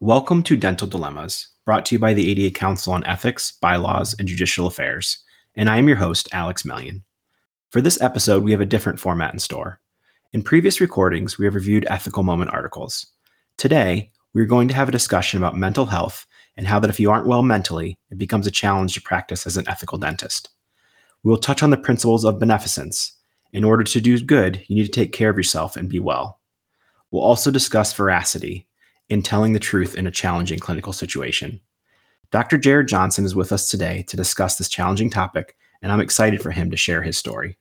Welcome to Dental Dilemmas, brought to you by the ADA Council on Ethics, Bylaws, and Judicial Affairs. And I am your host, Alex Mellion. For this episode, we have a different format in store. In previous recordings, we have reviewed ethical moment articles. Today, we're going to have a discussion about mental health and how that if you aren't well mentally, it becomes a challenge to practice as an ethical dentist. We will touch on the principles of beneficence. In order to do good, you need to take care of yourself and be well. We'll also discuss veracity in telling the truth in a challenging clinical situation. Dr. Jarod Johnson is with us today to discuss this challenging topic, and I'm excited for him to share his story.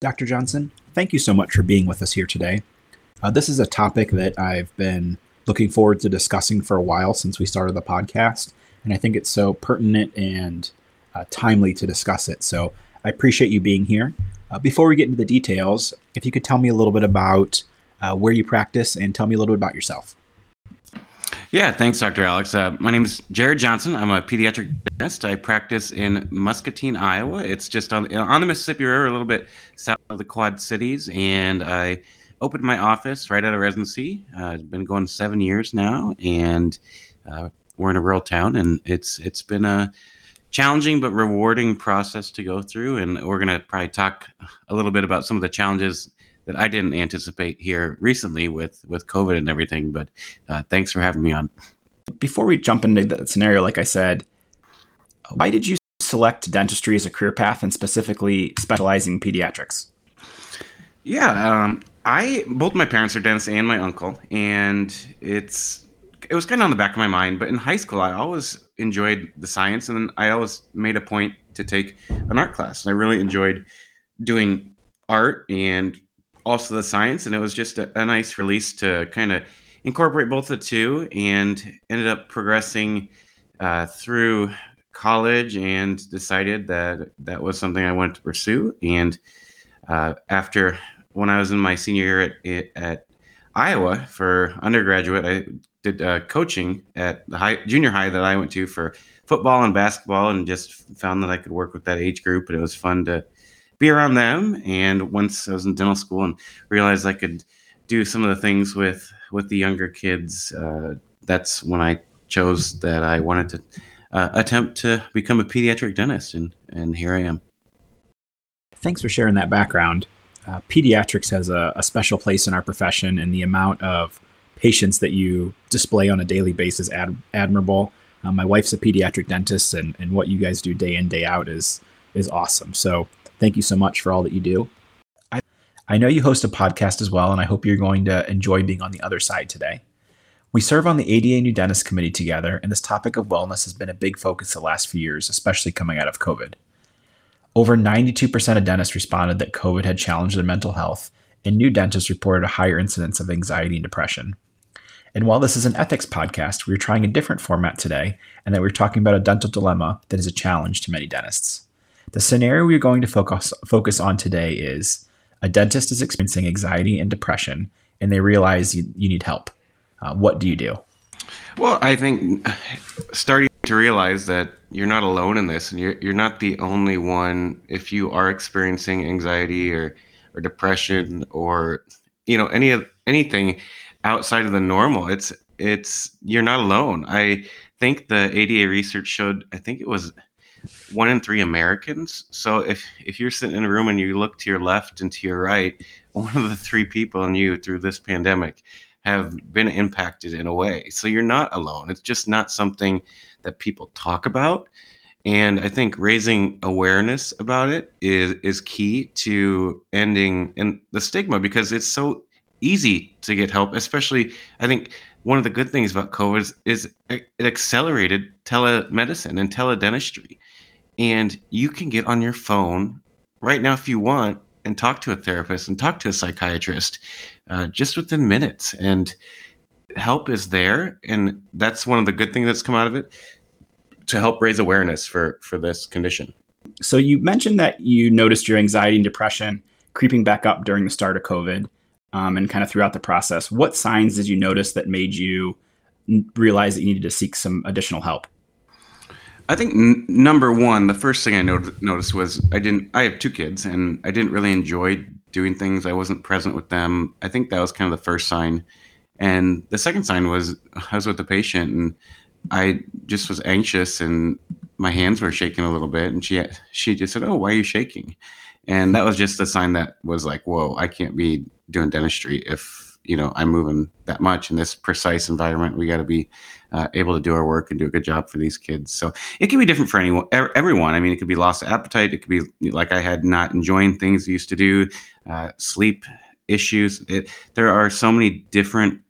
Dr. Johnson, thank you so much for being with us here today. Uh, this is a topic that I've been looking forward to discussing for a while since we started the podcast, and I think it's so pertinent and uh, timely to discuss it. So I appreciate you being here. Uh, before we get into the details, if you could tell me a little bit about uh, where you practice and tell me a little bit about yourself. Yeah, thanks, Dr. Alex. Uh, my name is Jarod Johnson. I'm a pediatric dentist. I practice in Muscatine, Iowa. It's just on on the Mississippi River, a little bit south of the Quad Cities, and I opened my office right out of residency. Uh, it's been going seven years now, and uh, we're in a rural town, and it's it's been a challenging but rewarding process to go through. And we're going to probably talk a little bit about some of the challenges that I didn't anticipate here recently with with COVID and everything. But uh, thanks for having me on. Before we jump into that scenario, like I said, why did you select dentistry as a career path and specifically specializing in pediatrics? Yeah, um, I both my parents are dentists and my uncle, and it's it was kind of on the back of my mind. But in high school, I always enjoyed the science, and I always made a point to take an art class. And I really enjoyed doing art and also the science, and it was just a, a nice release to kind of incorporate both the two. And ended up progressing uh, through college, and decided that that was something I wanted to pursue. And uh, after when I was in my senior year at, at Iowa for undergraduate, I did uh, coaching at the high, junior high that I went to for football and basketball, and just found that I could work with that age group, and it was fun to be around them. And once I was in dental school and realized I could do some of the things with with the younger kids, uh, that's when I chose that I wanted to uh, attempt to become a pediatric dentist, and and here I am. Thanks for sharing that background. Uh, pediatrics has a, a, special place in our profession, and the amount of patience that you display on a daily basis ad- admirable. Um, my wife's a pediatric dentist, and, and what you guys do day in day out is is awesome. So thank you so much for all that you do. I, I know you host a podcast as well, and I hope you're going to enjoy being on the other side today. We serve on the ADA New Dentist Committee together, and this topic of wellness has been a big focus the last few years, especially coming out of COVID. Over 92% of dentists responded that COVID had challenged their mental health, and new dentists reported a higher incidence of anxiety and depression. And while this is an ethics podcast, we're trying a different format today, and that we're talking about a dental dilemma that is a challenge to many dentists. The scenario we're going to focus, focus on today is a dentist is experiencing anxiety and depression, and they realize you, you need help. Uh, what do you do? Well, I think starting to realize that you're not alone in this, and you're you're not the only one. If you are experiencing anxiety or or depression or you know any of anything, outside of the normal. It's it's you're not alone. I think the ADA research showed I think it was one in three Americans. So if if you're sitting in a room and you look to your left and to your right, one of the three people in you through this pandemic have been impacted in a way. So you're not alone. It's just not something that people talk about. And I think raising awareness about it is is key to ending and the stigma because it's so easy to get help, especially I think one of the good things about COVID is, is it accelerated telemedicine and teledentistry. And you can get on your phone right now if you want and talk to a therapist and talk to a psychiatrist uh, just within minutes. And help is there. And that's one of the good things that's come out of it to help raise awareness for, for this condition. So you mentioned that you noticed your anxiety and depression creeping back up during the start of COVID um, and kind of throughout the process. What signs did you notice that made you realize that you needed to seek some additional help? I think n- number one, the first thing I not- noticed was I didn't. I have two kids, and I didn't really enjoy doing things. I wasn't present with them. I think that was kind of the first sign. And the second sign was I was with the patient, and I just was anxious, and my hands were shaking a little bit. And she she just said, "Oh, why are you shaking?" And that was just a sign that was like, "Whoa, I can't be doing dentistry if." you know i'm moving that much in this precise environment we got to be uh, able to do our work and do a good job for these kids so it can be different for anyone everyone i mean it could be loss of appetite it could be like i had not enjoying things I used to do uh, sleep issues it, there are so many different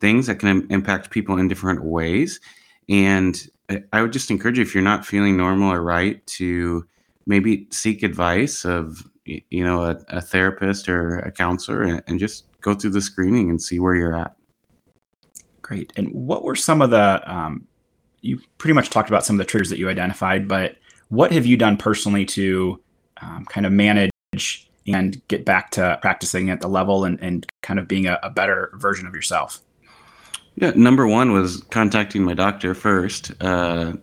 things that can impact people in different ways and i would just encourage you if you're not feeling normal or right to maybe seek advice of you know a, a therapist or a counselor and, and just go through the screening and see where you're at. Great. And what were some of the, um, you pretty much talked about some of the triggers that you identified, but what have you done personally to um, kind of manage and get back to practicing at the level and, and kind of being a, a better version of yourself? Yeah, number one was contacting my doctor first. Uh,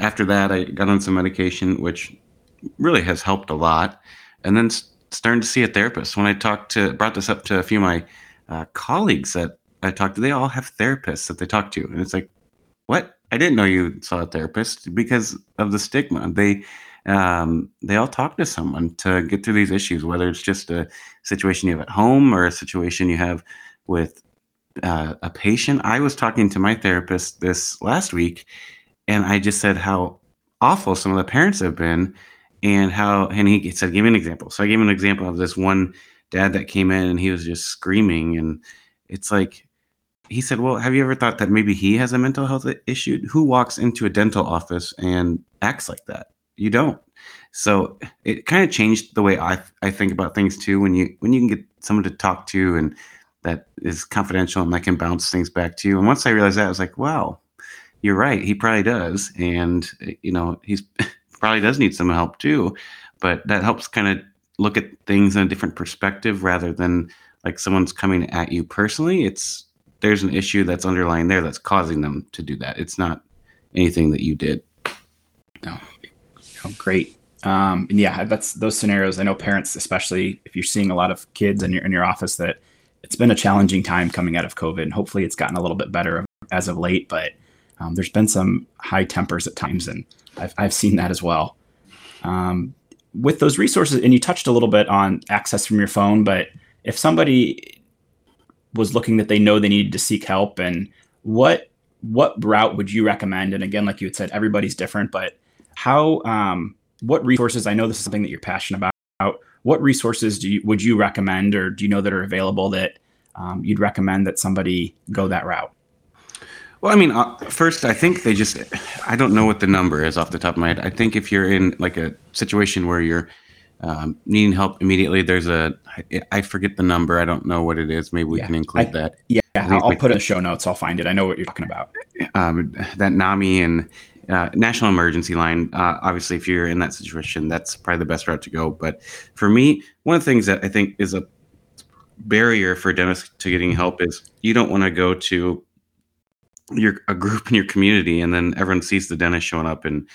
after that, I got on some medication, which really has helped a lot. And then starting to see a therapist. When I talked to brought this up to a few of my uh, colleagues that I talked to, they all have therapists that they talk to, and it's like, what? I didn't know you saw a therapist because of the stigma. They um, they all talk to someone to get through these issues, whether it's just a situation you have at home or a situation you have with uh, a patient. I was talking to my therapist this last week, and I just said how awful some of the parents have been and how and he said give me an example. So i gave him an example of this one dad that came in and he was just screaming and it's like he said well have you ever thought that maybe he has a mental health issue? Who walks into a dental office and acts like that? You don't. So it kind of changed the way i i think about things too when you when you can get someone to talk to and that is confidential and I can bounce things back to you and once i realized that i was like wow you're right he probably does and you know he's probably does need some help too. But that helps kind of look at things in a different perspective rather than like someone's coming at you personally. It's there's an issue that's underlying there that's causing them to do that. It's not anything that you did. No. Oh, great. Um, and yeah, that's those scenarios. I know parents, especially if you're seeing a lot of kids in your in your office, that it's been a challenging time coming out of COVID. And hopefully, it's gotten a little bit better as of late. But um, there's been some high tempers at times, and I've, I've seen that as well. Um, with those resources, and you touched a little bit on access from your phone, but if somebody was looking that they know they needed to seek help, and what what route would you recommend? And again, like you had said, everybody's different, but how um, what resources? I know this is something that you're passionate about. What resources do you would you recommend, or do you know that are available that um, you'd recommend that somebody go that route? Well, I mean, uh, first, I think they just, I don't know what the number is off the top of my head. I think if you're in like a situation where you're um, needing help immediately, there's a, I forget the number. I don't know what it is. Maybe we yeah, can include I, that. Yeah, I'll, I'll put it in the show notes. I'll find it. I know what you're talking about. Um, that NAMI and uh, National Emergency Line, uh, obviously, if you're in that situation, that's probably the best route to go. But for me, one of the things that I think is a barrier for dentists to getting help is you don't want to go to you're a group in your community and then everyone sees the dentist showing up and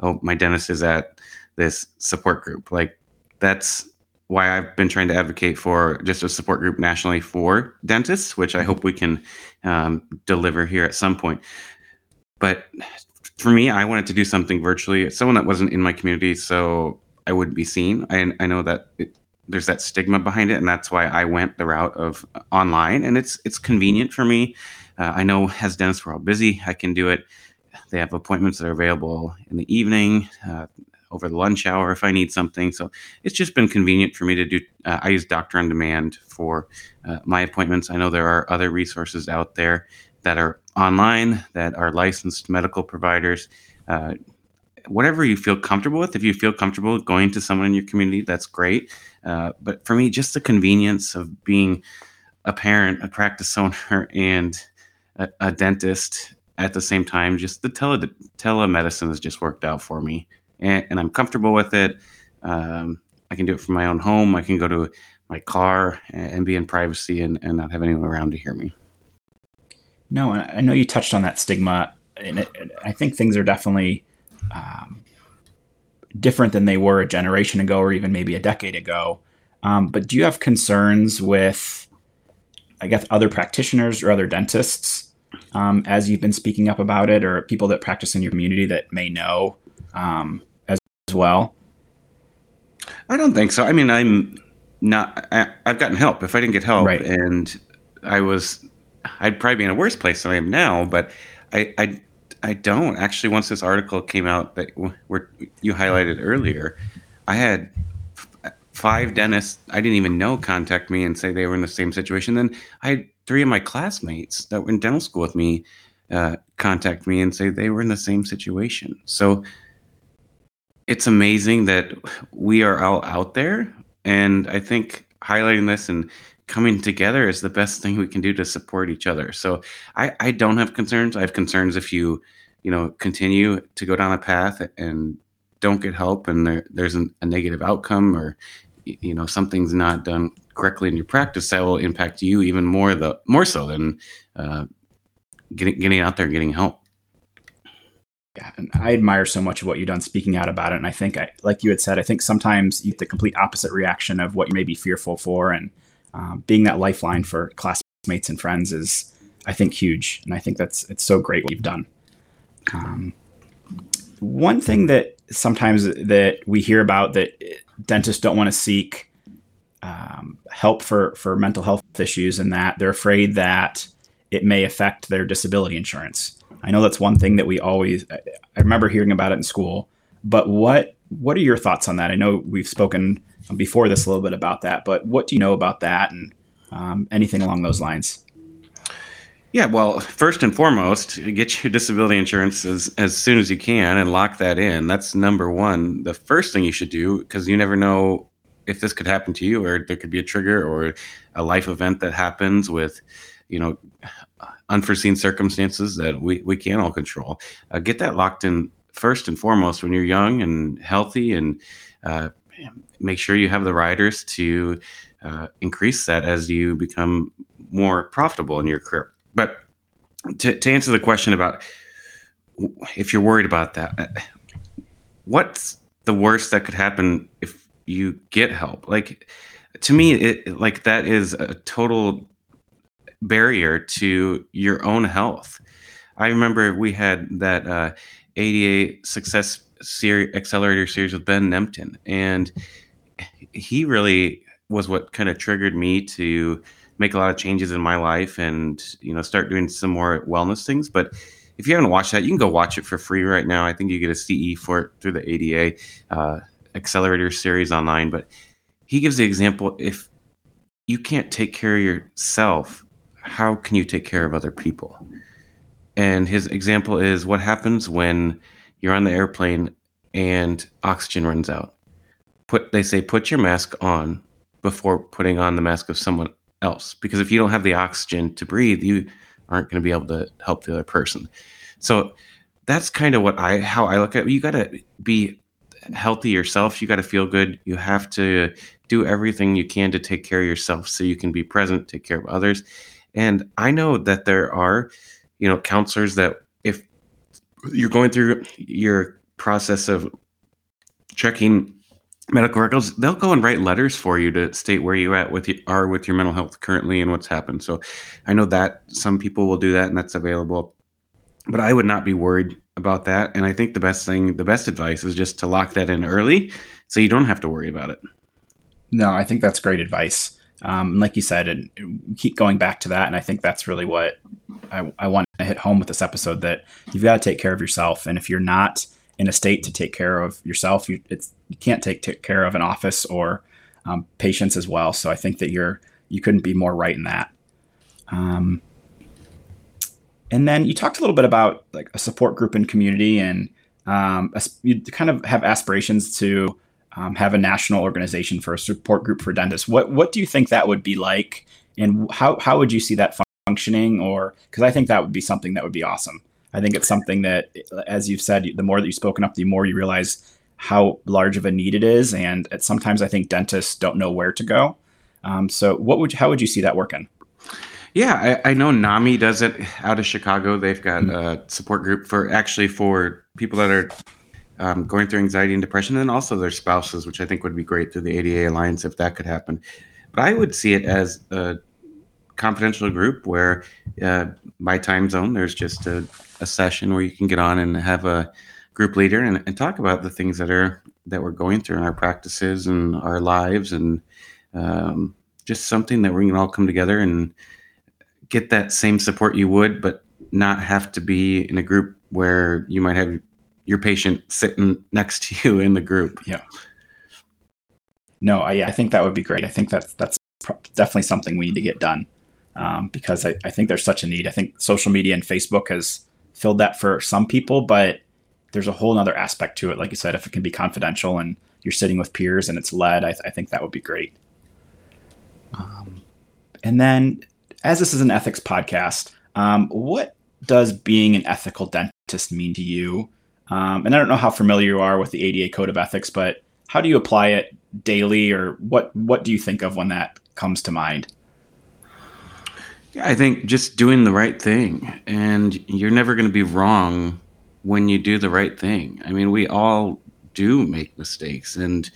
oh my dentist is at this support group like that's why i've been trying to advocate for just a support group nationally for dentists which i hope we can um, deliver here at some point but for me i wanted to do something virtually someone that wasn't in my community so i wouldn't be seen i, I know that it, there's that stigma behind it and that's why i went the route of online and it's it's convenient for me uh, I know as dentists, we're all busy. I can do it. They have appointments that are available in the evening, uh, over the lunch hour if I need something. So it's just been convenient for me to do. Uh, I use Doctor on Demand for uh, my appointments. I know there are other resources out there that are online that are licensed medical providers. Uh, whatever you feel comfortable with. If you feel comfortable going to someone in your community, that's great. Uh, but for me, just the convenience of being a parent, a practice owner, and a, a dentist at the same time. Just the tele telemedicine has just worked out for me, and, and I'm comfortable with it. Um, I can do it from my own home. I can go to my car and be in privacy and, and not have anyone around to hear me. No, I know you touched on that stigma, and it, I think things are definitely um, different than they were a generation ago or even maybe a decade ago. Um, but do you have concerns with, I guess, other practitioners or other dentists um, as you've been speaking up about it, or people that practice in your community that may know um, as, as well? I don't think so. I mean, I'm not. I, have gotten help. If I didn't get help, right. and I was, I'd probably be in a worse place than I am now. But I, I, I don't actually. Once this article came out that you highlighted earlier, I had five dentists I didn't even know contact me and say they were in the same situation. Then I had three of my classmates that were in dental school with me uh, contact me and say they were in the same situation. So it's amazing that we are all out there. And I think highlighting this and coming together is the best thing we can do to support each other. So I, I don't have concerns. I have concerns if you, you know, continue to go down a path and don't get help and there, there's an, a negative outcome or, you know, something's not done correctly in your practice, that will impact you even more the more so than uh, getting getting out there and getting help. Yeah, and I admire so much of what you've done speaking out about it. And I think, I, like you had said, I think sometimes you get the complete opposite reaction of what you may be fearful for. And um, being that lifeline for classmates and friends is, I think, huge. And I think that's it's so great what you've done. Um, one thing that sometimes that we hear about that dentists don't want to seek um, help for for mental health issues, and that they're afraid that it may affect their disability insurance. I know that's one thing that we always. I remember hearing about it in school, but what what are your thoughts on that? I know we've spoken before this a little bit about that, but what do you know about that and um, anything along those lines? Yeah, well, first and foremost, get your disability insurance as, as soon as you can and lock that in. That's number one. The first thing you should do, because you never know if this could happen to you or there could be a trigger or a life event that happens with, you know, unforeseen circumstances that we, we can't all control. Uh, get that locked in first and foremost when you're young and healthy, and uh, make sure you have the riders to uh, increase that as you become more profitable in your career. But to, to answer the question about if you're worried about that, uh, what's the worst that could happen if you get help? Like to me, it like that is a total barrier to your own health. I remember we had that uh, ADA Success Series Accelerator series with Ben Nemtin, and he really was what kind of triggered me to make a lot of changes in my life and you know start doing some more wellness things. But if you haven't watched that, you can go watch it for free right now. I think you get a CE for it through the ADA uh, Accelerator series online. But he gives the example if you can't take care of yourself how can you take care of other people? And his example is what happens when you're on the airplane and oxygen runs out. Put they say put your mask on before putting on the mask of someone else because if you don't have the oxygen to breathe, you aren't going to be able to help the other person. So that's kind of what I how I look at it. You got to be healthy yourself. You got to feel good. You have to do everything you can to take care of yourself so you can be present, take care of others. And I know that there are, you know, counselors that you're going through your process of checking medical records, they'll go and write letters for you to state where you at with you are with your mental health currently and what's happened. So I know that some people will do that and that's available. But I would not be worried about that. And I think the best thing, the best advice is just to lock that in early so you don't have to worry about it. No, I think that's great advice. Um, like you said, and keep going back to that. And I think that's really what I, I want to hit home with this episode that you've got to take care of yourself. And if you're not in a state to take care of yourself, you, you can't take, take, care of an office or um, patients as well. So I think that you're, you couldn't be more right in that. Um, and then you talked a little bit about like a support group and community and um, you kind of have aspirations to um, have a national organization for a support group for dentists. What what do you think that would be like, and how how would you see that functioning? Or because I think that would be something that would be awesome. I think it's something that, as you've said, the more that you've spoken up, the more you realize how large of a need it is, and sometimes I think dentists don't know where to go. Um, so, what would how would you see that working? Yeah, I, I, know NAMI does it out of Chicago. They've got mm-hmm. a support group for actually for people that are um, going through anxiety and depression, and also their spouses, which I think would be great through the ADA Alliance if that could happen. But I would see it as a confidential group where uh, by time zone, there's just a, a, session where you can get on and have a group leader and, and, talk about the things that are that we're going through in our practices and our lives and um, just something that we can all come together and get that same support you would, but not have to be in a group where you might have your patient sitting next to you in the group. Yeah. No, I, I think that would be great. I think that's that's definitely something we need to get done um, because I, I think there's such a need. I think social media and Facebook has filled that for some people, but there's a whole other aspect to it. Like you said, if it can be confidential and you're sitting with peers and it's led, I, th- I think that would be great. Um, and then, as this is an ethics podcast, um, what does being an ethical dentist mean to you? Um, and I don't know how familiar you are with the ADA Code of Ethics, but how do you apply it daily, or what what do you think of when that comes to mind? I think just doing the right thing, and you're never going to be wrong when you do the right thing. I mean, we all do make mistakes, and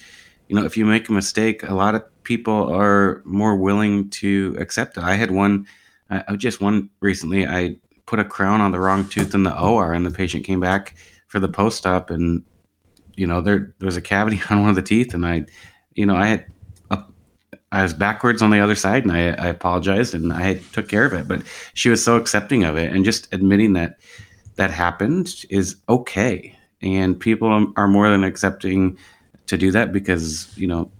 you know, if you make a mistake, a lot of people are more willing to accept it. I had one, I just one recently. I put a crown on the wrong tooth in the OR, and the patient came back for the post op, and you know there, there was a cavity on one of the teeth, and I, you know, I had I was backwards on the other side, and I, I apologized, and I took care of it. But she was so accepting of it, and just admitting that that happened is okay, and people are more than accepting to do that because you know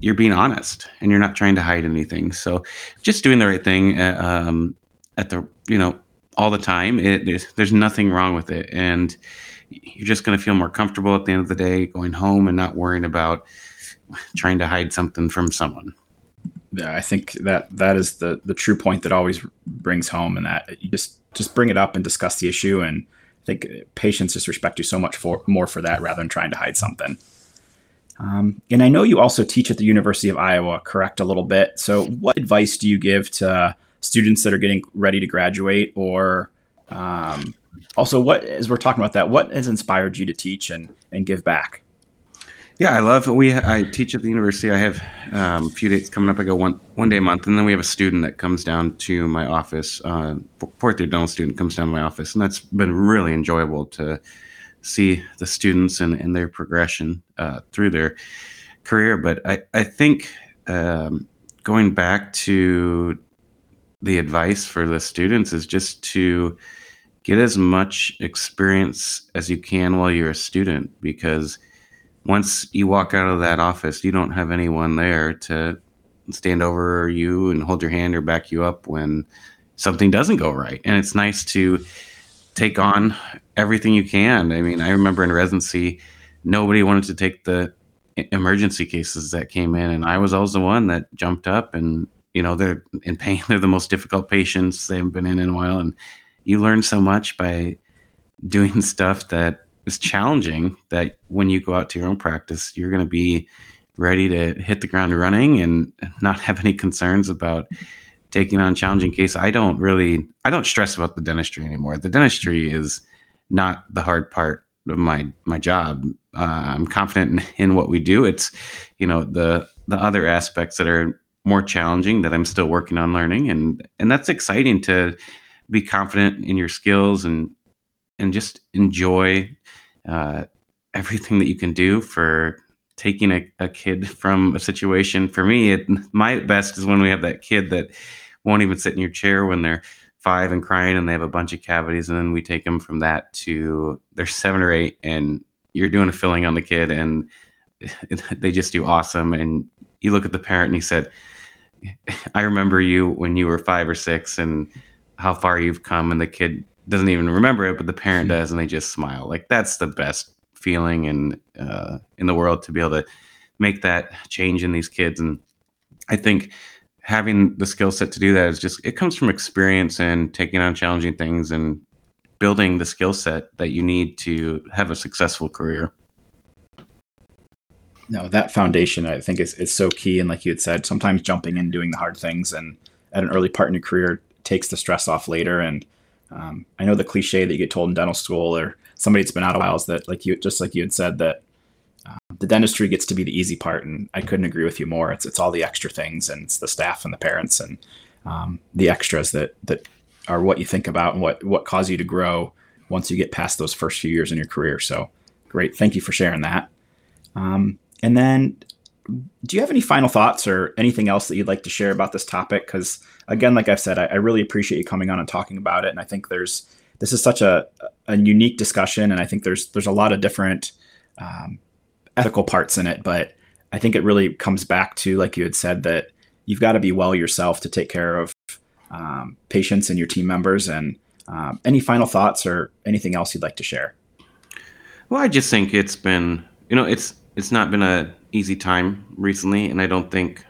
you're being honest and you're not trying to hide anything. So just doing the right thing uh, um, at the you know all the time. It, there's, there's nothing wrong with it, and you're just going to feel more comfortable at the end of the day going home and not worrying about trying to hide something from someone. Yeah, I think that that is the the true point that always brings home, and that you just just bring it up and discuss the issue. And I think patients just respect you so much for more for that rather than trying to hide something. Um, and I know you also teach at the University of Iowa, correct? A little bit. So, what advice do you give to students that are getting ready to graduate, or um, also what, as we're talking about that, what has inspired you to teach and and give back? Yeah, I love we. I teach at the university. I have um, a few dates coming up. I go one one day a month, and then we have a student that comes down to my office. Uh, fourth year dental student comes down to my office, and that's been really enjoyable to see the students and, and their progression uh, through their career. But I I think um, going back to the advice for the students is just to get as much experience as you can while you're a student because once you walk out of that office, you don't have anyone there to stand over you and hold your hand or back you up when something doesn't go right. And it's nice to take on everything you can. I mean, I remember in residency, nobody wanted to take the emergency cases that came in, and I was always the one that jumped up and you know they're in pain. They're the most difficult patients they haven't been in in a while, and you learn so much by doing stuff that is challenging that when you go out to your own practice, you're going to be ready to hit the ground running and not have any concerns about taking on challenging case. I don't really, I don't stress about the dentistry anymore. The dentistry is not the hard part of my my job. Uh, I'm confident in, in what we do. It's, you know, the the other aspects that are more challenging that I'm still working on learning, and and that's exciting to be confident in your skills and and just enjoy uh, everything that you can do for taking a, a kid from a situation. For me, it, my best is when we have that kid that won't even sit in your chair when they're five and crying and they have a bunch of cavities, and then we take them from that to they're seven or eight, and you're doing a filling on the kid, and they just do awesome. And you look at the parent and he said, "I remember you when you were five or six, and how far you've come." And the kid doesn't even remember it, but the parent hmm. does, and they just smile. Like that's the best feeling in uh, in the world to be able to make that change in these kids. And I think having the skill set to do that is just it comes from experience and taking on challenging things and building the skill set that you need to have a successful career. No, that foundation I think is, is so key. And like you had said, sometimes jumping in and doing the hard things and at an early part in your career takes the stress off later. And Um, I know the cliche that you get told in dental school or somebody that's been out a while is that like you just like you had said that uh, the dentistry gets to be the easy part, and I couldn't agree with you more. It's it's all the extra things, and it's the staff and the parents and um, the extras that that are what you think about and what what cause you to grow once you get past those first few years in your career. So great, thank you for sharing that. Um, and then, do you have any final thoughts or anything else that you'd like to share about this topic? Because again, like I've said, I, I really appreciate you coming on and talking about it, and I think there's this is such a, a unique discussion, and I think there's there's a lot of different um, ethical parts in it, but I think it really comes back to like you had said that you've got to be well yourself to take care of um, patients and your team members. And um, any final thoughts or anything else you'd like to share? Well, I just think it's been, you know, it's it's not been a easy time recently, and I don't think,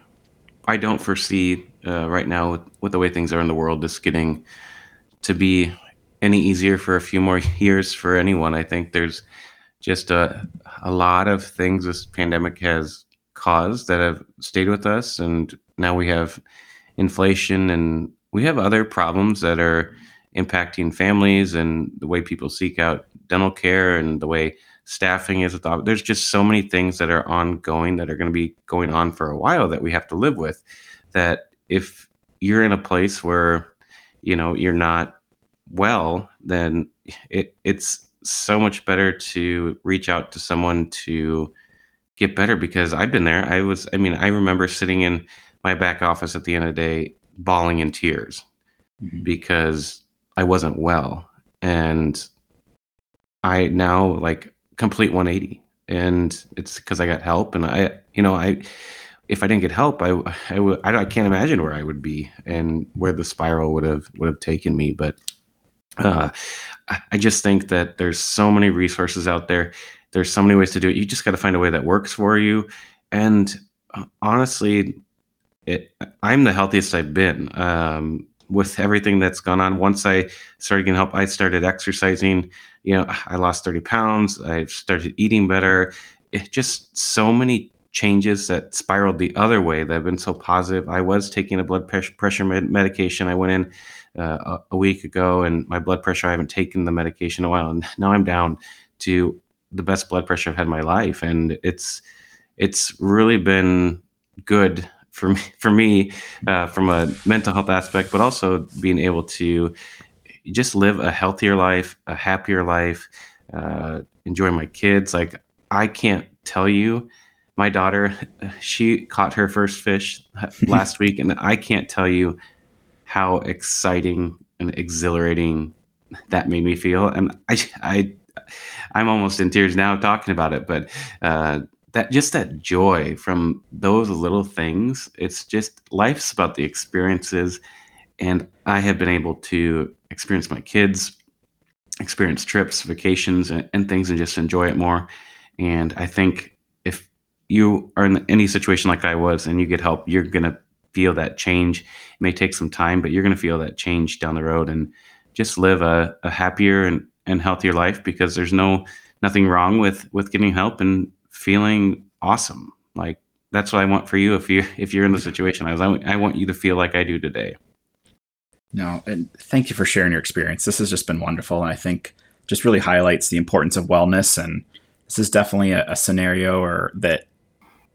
I don't foresee uh, right now with, with the way things are in the world, this getting to be any easier for a few more years for anyone. I think there's just a a lot of things this pandemic has caused that have stayed with us, and now we have inflation and we have other problems that are impacting families and the way people seek out dental care and the way staffing is with there's just so many things that are ongoing that are going to be going on for a while that we have to live with that if you're in a place where you know you're not well then it it's so much better to reach out to someone to get better because I've been there. I was I mean I remember sitting in my back office at the end of the day bawling in tears mm-hmm. because I wasn't well. And I now like complete 180 and it's because I got help and I, you know, I, if I didn't get help, I, I, I can't imagine where I would be and where the spiral would have, would have taken me. But, uh, I just think that there's so many resources out there. There's so many ways to do it. You just got to find a way that works for you. And uh, honestly, it, I'm the healthiest I've been um, with everything that's gone on. Once I started getting help, I started exercising. You know, I lost 30 pounds. I started eating better. It just so many changes that spiraled the other way that have been so positive. I was taking a blood pressure med- medication. I went in uh, a, week ago, and my blood pressure. I haven't taken the medication in a while, and now I'm down to the best blood pressure I've had in my life, and it's it's really been good for me, for me uh, from a mental health aspect, but also being able to just live a healthier life, a happier life, uh, enjoy my kids. Like I can't tell you, my daughter, she caught her first fish last week, and I can't tell you how exciting and exhilarating that made me feel. And I, I, I'm almost in tears now talking about it, but uh, that just that joy from those little things it's just life's about the experiences and i have been able to experience my kids experience trips vacations and, and things and just enjoy it more and i think if you are in any situation like i was and you get help you're going to feel that change it may take some time but you're going to feel that change down the road and just live a, a happier and, and healthier life because there's no nothing wrong with with getting help and feeling awesome. Like that's what I want for you if you if you're in the situation I was. I, I want you to feel like I do today. No, and thank you for sharing your experience. This has just been wonderful, and I think just really highlights the importance of wellness. And this is definitely a, a scenario or that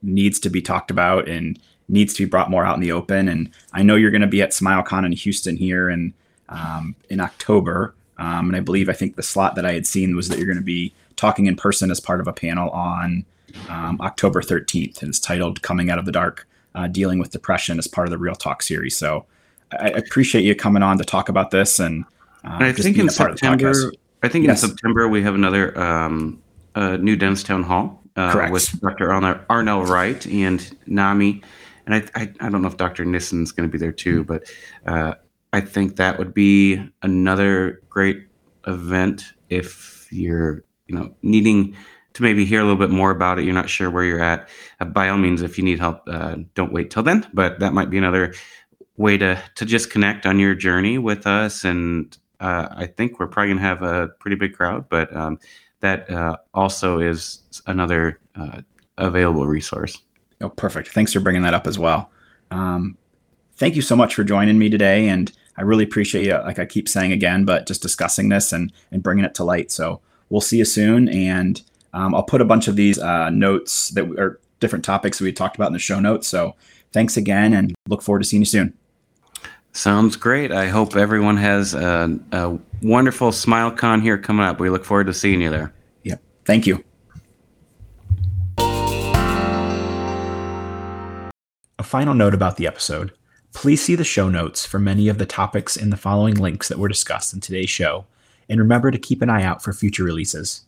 needs to be talked about and needs to be brought more out in the open. And I know you're going to be at SmileCon in Houston here in um, in October, um, and I believe I think the slot that I had seen was that you're going to be talking in person as part of a panel on um, October 13th, and it's titled "Coming Out of the Dark: uh, Dealing with Depression" as part of the Real Talk series. So I appreciate you coming on to talk about this, and, uh, I think in September. I think yes. in September we have another um, uh, new Dentist Town Hall uh, with Dr. Arnell, Arnell Wright and NAMI, and I, I, I don't know if Dr. Nissen's going to be there too, mm-hmm. but uh, I think that would be another great event if you're you know needing to maybe hear a little bit more about it, you're not sure where you're at, uh, by all means, if you need help, uh, don't wait till then. But that might be another way to to just connect on your journey with us. And uh, I think we're probably gonna have a pretty big crowd, but um, that uh, also is another uh, available resource. Oh, perfect. Thanks for bringing that up as well. Um, thank you so much for joining me today. And I really appreciate you, like I keep saying again, but just discussing this and, and bringing it to light. So we'll see you soon. And um, I'll put a bunch of these uh, notes that are different topics we talked about in the show notes. So thanks again and look forward to seeing you soon. Sounds great. I hope everyone has a, a wonderful SmileCon here coming up. We look forward to seeing you there. Yep. Thank you. A final note about the episode. Please see the show notes for many of the topics in the following links that were discussed in today's show, and remember to keep an eye out for future releases.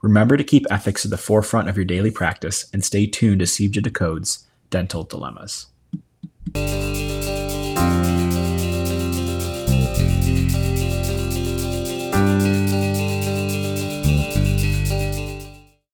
Remember to keep ethics at the forefront of your daily practice and stay tuned to CEBJA Decode's Dental Dilemmas.